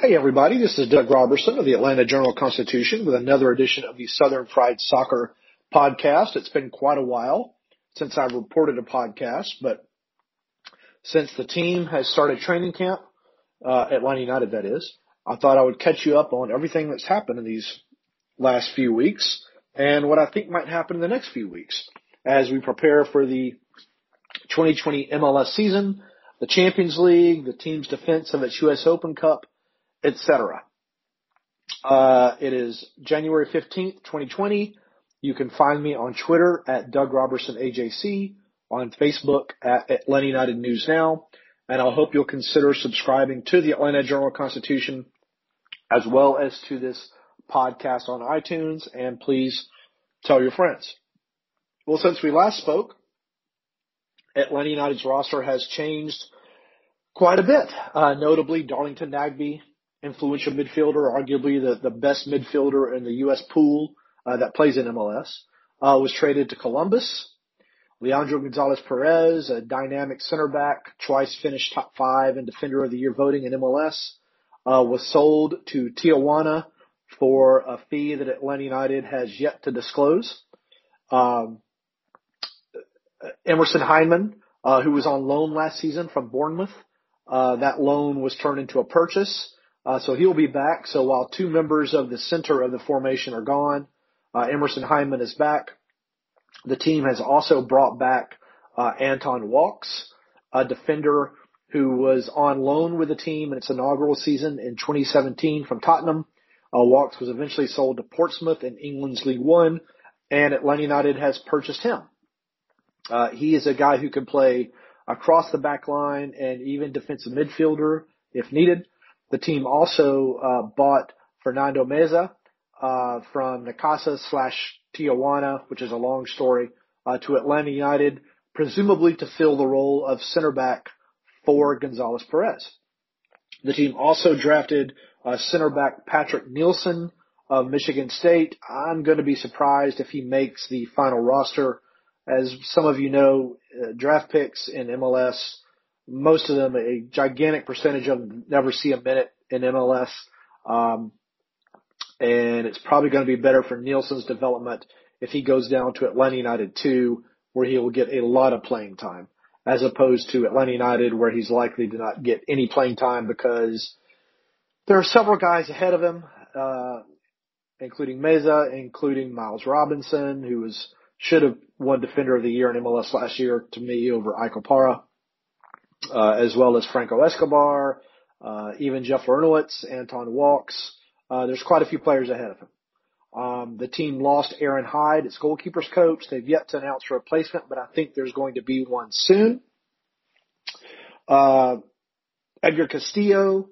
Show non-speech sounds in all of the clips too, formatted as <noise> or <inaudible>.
Hey everybody, this is Doug Roberson of the Atlanta Journal Constitution with another edition of the Southern Fried Soccer podcast. It's been quite a while since I've reported a podcast, but since the team has started training camp, uh, Atlanta United that is, I thought I would catch you up on everything that's happened in these last few weeks and what I think might happen in the next few weeks as we prepare for the 2020 MLS season, the Champions League, the team's defense of its U.S. Open Cup, etc. Uh, it is January 15th, 2020. You can find me on Twitter at Doug Roberson AJC, on Facebook at Atlanta United News Now, and I hope you'll consider subscribing to the Atlanta Journal Constitution as well as to this podcast on iTunes, and please tell your friends. Well, since we last spoke, Atlanta United's roster has changed quite a bit. Uh, notably, Darlington Nagbe, influential midfielder, arguably the, the best midfielder in the U.S. pool uh, that plays in MLS, uh, was traded to Columbus. Leandro Gonzalez Perez, a dynamic center back, twice finished top five in Defender of the Year voting in MLS, uh, was sold to Tijuana for a fee that Atlanta United has yet to disclose. Um, Emerson Hyndman, uh, who was on loan last season from Bournemouth, uh, that loan was turned into a purchase. Uh, so he'll be back. So while two members of the center of the formation are gone, uh, Emerson Hyndman is back. The team has also brought back uh, Anton Walkes, a defender who was on loan with the team in its inaugural season in 2017 from Tottenham. Uh, Walkes was eventually sold to Portsmouth in England's League One, and Atlanta United has purchased him. Uh, he is a guy who can play across the back line and even defensive midfielder if needed. The team also uh, bought Fernando Meza uh, from Necaxa slash Tijuana, which is a long story, uh, to Atlanta United, presumably to fill the role of center back for Gonzalez Perez. The team also drafted uh, center back Patrick Nielsen of Michigan State. I'm going to be surprised if he makes the final roster. As some of you know, uh, draft picks in MLS, most of them, a gigantic percentage of them never see a minute in MLS. Um, and it's probably going to be better for Nielsen's development if he goes down to Atlanta United 2, where he will get a lot of playing time, as opposed to Atlanta United, where he's likely to not get any playing time because there are several guys ahead of him, uh, including Meza, including Miles Robinson, who was should have won Defender of the Year in MLS last year to me over Ike Opara, uh, as well as Franco Escobar, uh, even Jeff Larentowicz, Anton Walkes. Uh, there's quite a few players ahead of him. Um, the team lost Aaron Hyde, its goalkeepers coach. They've yet to announce a replacement, but I think there's going to be one soon. Uh, Edgar Castillo,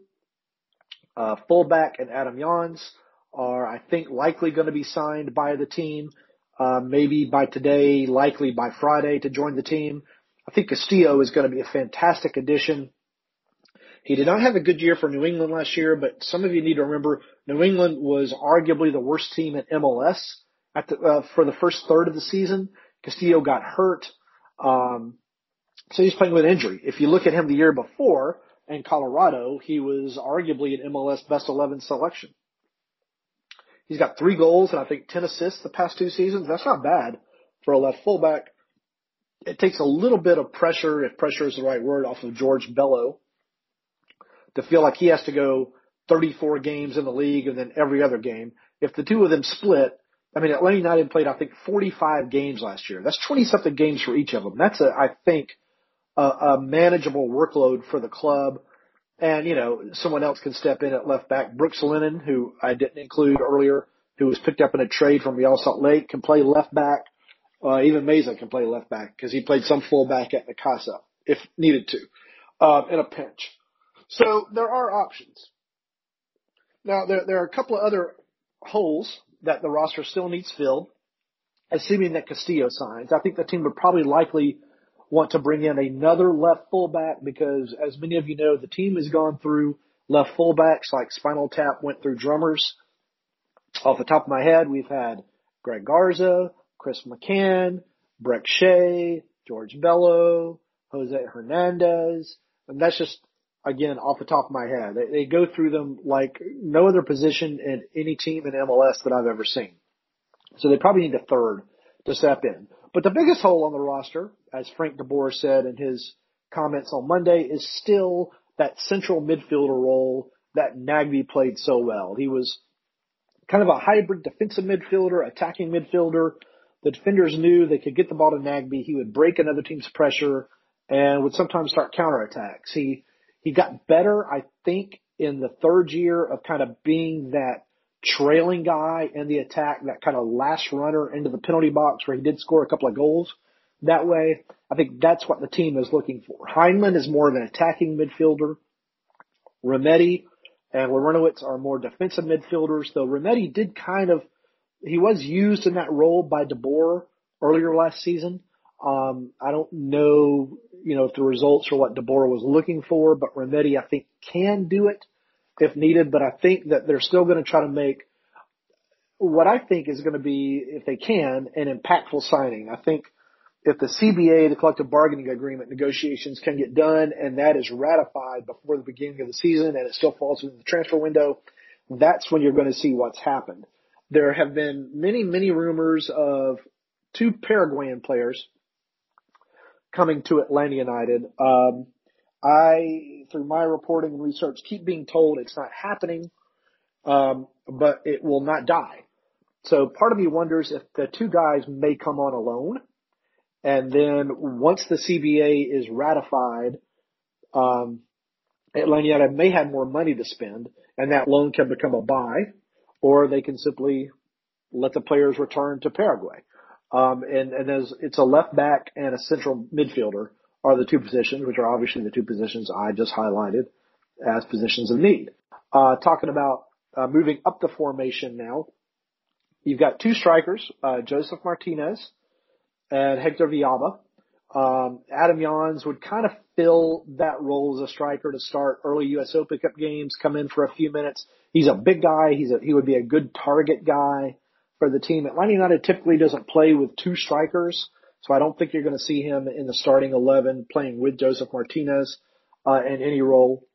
uh, fullback, and Adam Jahns are, I think, likely going to be signed by the team. Uh, maybe by today, likely by Friday to join the team. I think Castillo is going to be a fantastic addition. He did not have a good year for New England last year, but some of you need to remember New England was arguably the worst team in MLS at the, uh, for the first third of the season. Castillo got hurt. Um, so he's playing with an injury. If you look at him the year before in Colorado, he was arguably an MLS best 11 selection. He's got three goals and I think 10 assists the past two seasons. That's not bad for a left fullback. It takes a little bit of pressure, if pressure is the right word, off of George Bello. to feel like he has to go 34 games in the league and then every other game. If the two of them split, I mean, Atlanta United played, I think, 45 games last year. That's 20 something games for each of them. That's a, I think, a, a manageable workload for the club. And, you know, someone else can step in at left back. Brooks Lennon, who I didn't include earlier, who was picked up in a trade from Real Salt Lake, can play left back. Uh, even Meza can play left back because he played some fullback at Necaxa if needed to, uh, in a pinch. So there are options. Now there, there are a couple of other holes that the roster still needs filled, assuming that Castillo signs. I think the team would probably likely want to bring in another left fullback because as many of you know, the team has gone through left fullbacks like Spinal Tap went through drummers. Off the top of my head, we've had Greg Garza, Chris McCann, Brek Shea, George Bello, Jose Hernandez. And that's just, again, off the top of my head. They, they go through them like no other position in any team in MLS that I've ever seen. So they probably need a third to step in. But the biggest hole on the roster, as Frank DeBoer said in his comments on Monday, is still that central midfielder role that Nagbe played so well. He was kind of a hybrid defensive midfielder, attacking midfielder. The defenders knew they could get the ball to Nagbe. He would break another team's pressure and would sometimes start counterattacks. He he got better, I think, in the third year of kind of being that trailing guy in the attack, that kind of last runner into the penalty box where he did score a couple of goals that way. I think that's what the team is looking for. Hyndman is more of an attacking midfielder. Remedi and Larentowicz are more defensive midfielders, though Remedi did kind of, he was used in that role by DeBoer earlier last season. Um, I don't know, you know, if the results are what DeBoer was looking for, but Remedi, I think, can do it if needed. But I think that they're still going to try to make what I think is going to be, if they can, an impactful signing. I think if the CBA, the collective bargaining agreement negotiations can get done and that is ratified before the beginning of the season and it still falls within the transfer window, that's when you're going to see what's happened. There have been many, many rumors of two Paraguayan players coming to Atlanta United. Um, I, through my reporting and research, keep being told it's not happening, um, but it will not die. So part of me wonders if the two guys may come on alone, and then once the CBA is ratified, um, Atlanta United may have more money to spend, and that loan can become a buy, or they can simply let the players return to Paraguay. Um, and, and as it's a left back and a central midfielder are the two positions, which are obviously the two positions I just highlighted as positions of need. Uh, talking about uh, moving up the formation now, you've got two strikers, uh, Josef Martinez and Hector Villalba. Um, Adam Jahns would kind of fill that role as a striker to start early USO pickup games, come in for a few minutes. He's a big guy. He's a, he would be a good target guy for the team. Atlanta United typically doesn't play with two strikers, so I don't think you're going to see him in the starting 11 playing with Josef Martinez uh, in any role.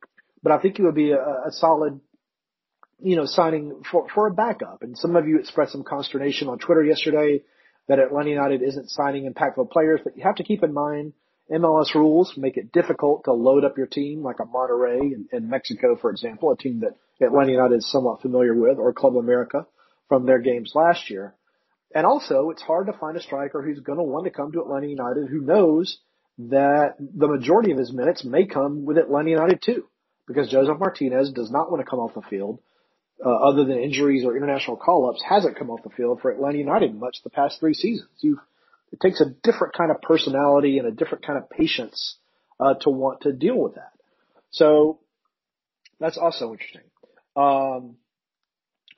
But I think he would be a, a solid, you know, signing for, for a backup. And some of you expressed some consternation on Twitter yesterday that Atlanta United isn't signing impactful players, but you have to keep in mind MLS rules make it difficult to load up your team like a Monterrey in, in Mexico, for example, a team that Atlanta United is somewhat familiar with, or Club America from their games last year. And also, it's hard to find a striker who's going to want to come to Atlanta United who knows that the majority of his minutes may come with Atlanta United too, because Josef Martinez does not want to come off the field, uh, other than injuries or international call-ups, hasn't come off the field for Atlanta United much the past three seasons. You, it takes a different kind of personality and a different kind of patience uh, to want to deal with that. So that's also interesting. Um,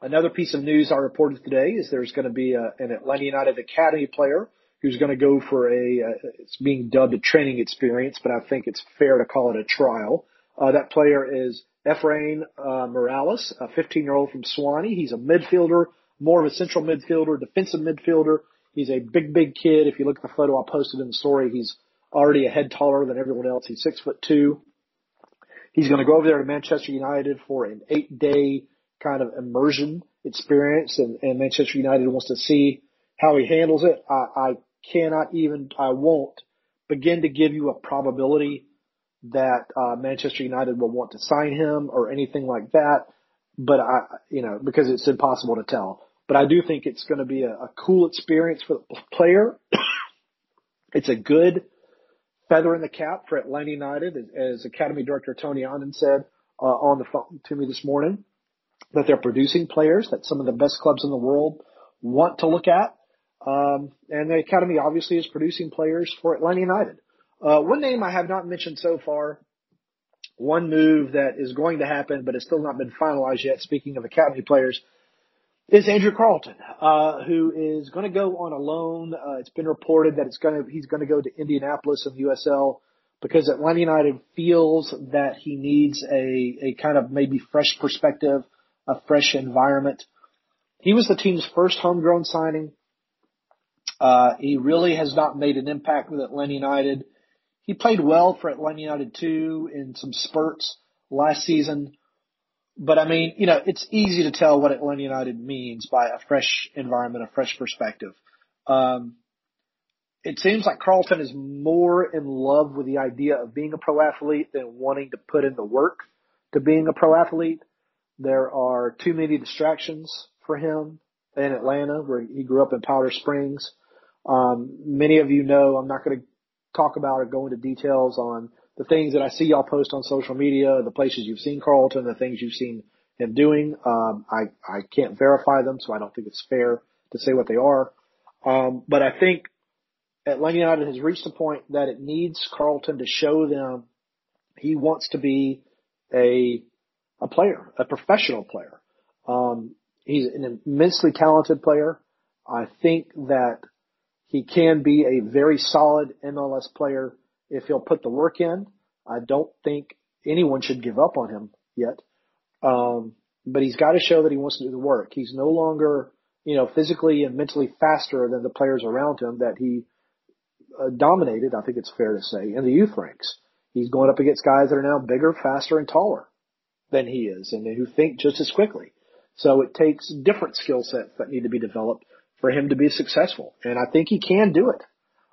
Another piece of news I reported today is there's going to be a, an Atlanta United Academy player who's going to go for a, uh, it's being dubbed a training experience, but I think it's fair to call it a trial. Uh, that player is Efrain uh, Morales, a 15 year old from Suwanee. He's a midfielder, more of a central midfielder, defensive midfielder. He's a big, big kid. If you look at the photo I posted in the story, he's already a head taller than everyone else. He's six foot two. He's going to go over there to Manchester United for an eight day kind of immersion experience and, and Manchester United wants to see how he handles it. I, I cannot even, I won't begin to give you a probability that uh, Manchester United will want to sign him or anything like that. But I, you know, because it's impossible to tell. But I do think it's going to be a, a cool experience for the player. <coughs> it's a good feather in the cap for Atlanta United, as Academy Director Tony Annan said uh, on the phone to me this morning, that they're producing players that some of the best clubs in the world want to look at. Um, and the Academy obviously is producing players for Atlanta United. Uh, one name I have not mentioned so far, one move that is going to happen, but has still not been finalized yet, speaking of Academy players, is Andrew Carleton, uh, who is going to go on a loan. Uh, it's been reported that it's going to, he's going to go to Indianapolis in the USL because Atlanta United feels that he needs a, a kind of maybe fresh perspective, a fresh environment. He was the team's first homegrown signing. Uh, he really has not made an impact with Atlanta United. He played well for Atlanta United too in some spurts last season. But I mean, you know, it's easy to tell what Atlanta United means by a fresh environment, a fresh perspective. Um, it seems like Carleton is more in love with the idea of being a pro athlete than wanting to put in the work to being a pro athlete. There are too many distractions for him in Atlanta, where he grew up in Powder Springs. Um, many of you know I'm not going to talk about or go into details on the things that I see y'all post on social media, the places you've seen Carleton, the things you've seen him doing. Um, I, I can't verify them, so I don't think it's fair to say what they are. Um, but I think Atlanta United has reached a point that it needs Carleton to show them he wants to be a a player, a professional player. Um, he's an immensely talented player. I think that he can be a very solid MLS player if he'll put the work in. I don't think anyone should give up on him yet. Um, but he's got to show that he wants to do the work. He's no longer, you know, physically and mentally faster than the players around him that he uh, dominated, I think it's fair to say, in the youth ranks. He's going up against guys that are now bigger, faster, and taller than he is and who think just as quickly. So it takes different skill sets that need to be developed for him to be successful. And I think he can do it.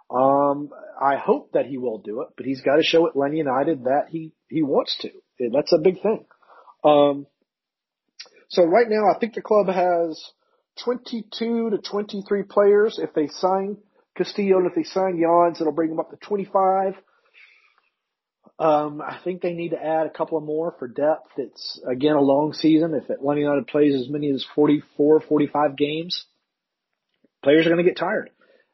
Um, I hope that he will do it, but he's got to show Atlanta United that he, he wants to. That's a big thing. Um, so right now I think the club has 22 to 23 players. If they sign Castillo and if they sign Jans, it'll bring them up to 25. Um, I think they need to add a couple of more for depth. It's again a long season. If Atlanta United plays as many as 44, 45 games, players are going to get tired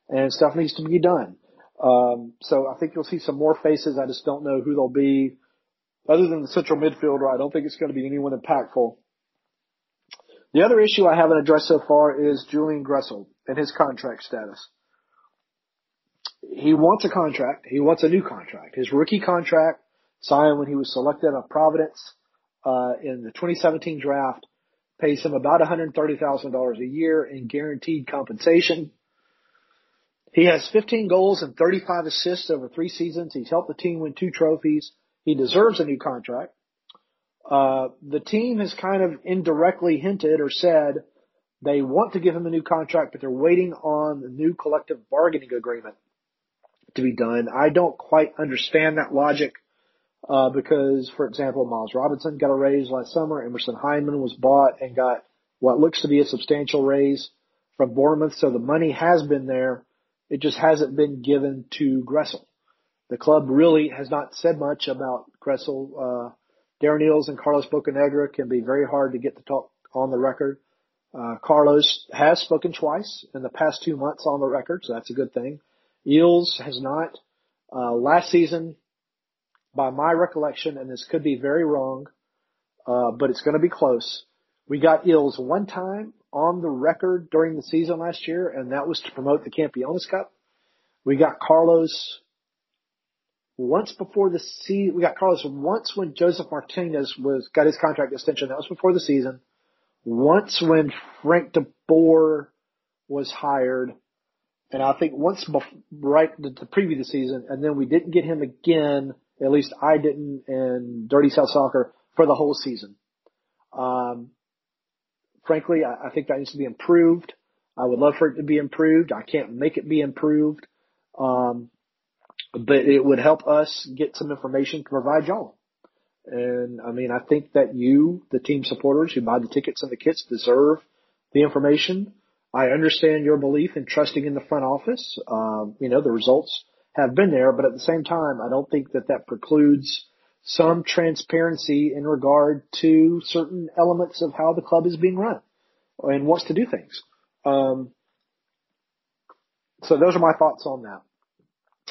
and stuff needs to be done. Um, so I think you'll see some more faces. I just don't know who they'll be. Other than the central midfielder, I don't think it's going to be anyone impactful. The other issue I haven't addressed so far is Julian Gressel and his contract status. He wants a contract. He wants a new contract. His rookie contract signed when he was selected of Providence uh, in the 2017 draft pays him about $130,000 a year in guaranteed compensation. He has 15 goals and 35 assists over three seasons. He's helped the team win two trophies. He deserves a new contract. Uh, the team has kind of indirectly hinted or said they want to give him a new contract, but they're waiting on the new collective bargaining agreement to be done. I don't quite understand that logic. Uh, because, for example, Miles Robinson got a raise last summer. Emerson Hyndman was bought and got what looks to be a substantial raise from Bournemouth. So the money has been there. It just hasn't been given to Gressel. The club really has not said much about Gressel. Uh, Darren Eales and Carlos Bocanegra can be very hard to get to talk on the record. Uh, Carlos has spoken twice in the past two months on the record, so that's a good thing. Eales has not. Uh, last season, by my recollection, and this could be very wrong, uh, but it's going to be close. We got Eales one time on the record during the season last year, and that was to promote the Campeones Cup. We got Carlos once before the season. We got Carlos once when Josef Martinez was got his contract extension. That was before the season. Once when Frank de Boer was hired, and I think once before, right the, the preview the season, and then we didn't get him again at least I didn't in Dirty South Soccer for the whole season. Um, frankly, I, I think that needs to be improved. I would love for it to be improved. I can't make it be improved. Um, but it would help us get some information to provide y'all. And I mean, I think that you, the team supporters who buy the tickets and the kits, deserve the information. I understand your belief in trusting in the front office. Um, you know, the results have been there, but at the same time, I don't think that that precludes some transparency in regard to certain elements of how the club is being run and wants to do things. Um, so those are my thoughts on that.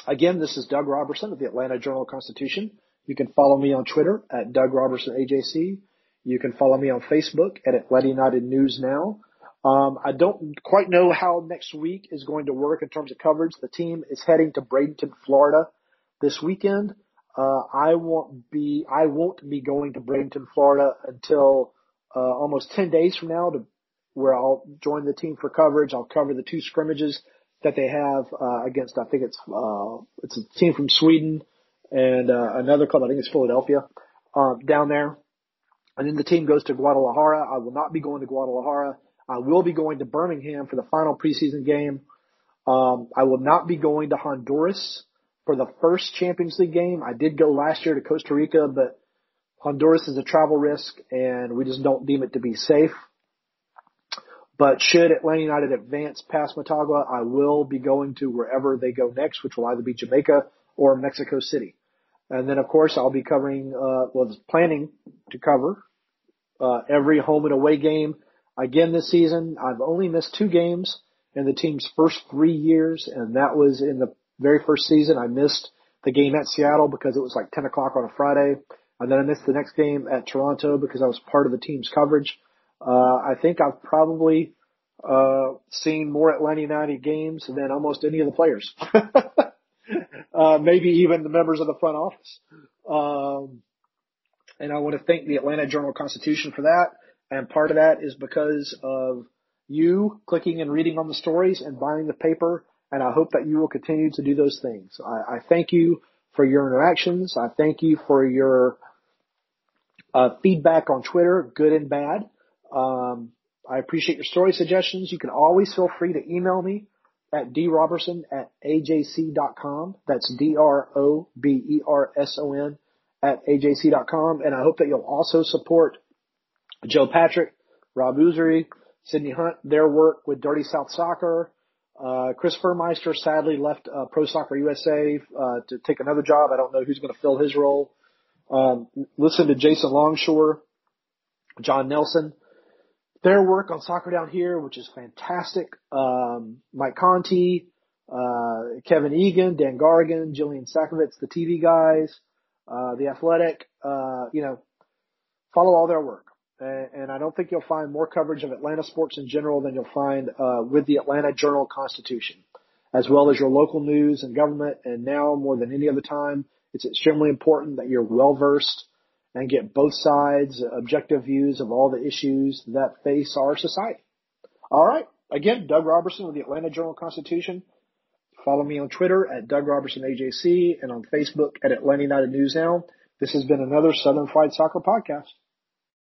Again, this is Doug Roberson of the Atlanta Journal Constitution. You can follow me on Twitter at Doug Roberson AJC. You can follow me on Facebook at Atlanta United News Now. Um, I don't quite know how next week is going to work in terms of coverage. The team is heading to Bradenton, Florida this weekend. Uh, I won't be, I won't be going to Bradenton, Florida until, uh, almost 10 days from now to where I'll join the team for coverage. I'll cover the two scrimmages that they have, uh, against, I think it's, uh, it's a team from Sweden and, uh, another club, I think it's Philadelphia, um, down there. And then the team goes to Guadalajara. I will not be going to Guadalajara. I will be going to Birmingham for the final preseason game. Um, I will not be going to Honduras for the first Champions League game. I did go last year to Costa Rica, but Honduras is a travel risk and we just don't deem it to be safe. But should Atlanta United advance past Motagua, I will be going to wherever they go next, which will either be Jamaica or Mexico City. And then of course I'll be covering, uh, well, planning to cover, uh, every home and away game again this season. I've only missed two games in the team's first three years, and that was in the very first season. I missed the game at Seattle because it was like 10 o'clock on a Friday. And then I missed the next game at Toronto because I was part of the team's coverage. Uh, I think I've probably, uh, seen more Atlanta United games than almost any of the players. <laughs> uh, maybe even the members of the front office. Um, and I want to thank the Atlanta Journal Constitution for that. And part of that is because of you clicking and reading on the stories and buying the paper. And I hope that you will continue to do those things. I, I thank you for your interactions. I thank you for your uh, feedback on Twitter, good and bad. Um, I appreciate your story suggestions. You can always feel free to email me at droberson at ajc.com. That's D-R-O-B-E-R-S-O-N at ajc.com. And I hope that you'll also support Joe Patrick, Rob Usry, Sydney Hunt, their work with Dirty South Soccer. Uh, Chris Fuhrmeister sadly left uh, Pro Soccer USA uh, to take another job. I don't know who's going to fill his role. Um, listen to Jason Longshore, John Nelson, their work on Soccer Down Here, which is fantastic. Um, Mike Conti, uh, Kevin Egan, Dan Gargan, Jillian Sakovits, the TV guys, uh, the Athletic. Uh, you know, follow all their work and I don't think you'll find more coverage of Atlanta sports in general than you'll find uh, with the Atlanta Journal Constitution, as well as your local news and government. And now more than any other time, it's extremely important that you're well versed and get both sides, objective views of all the issues that face our society. All right. Again, Doug Roberson with the Atlanta Journal Constitution. Follow me on Twitter at Doug Roberson AJC and on Facebook at Atlanta United News Now. This has been another Southern Fried Soccer podcast.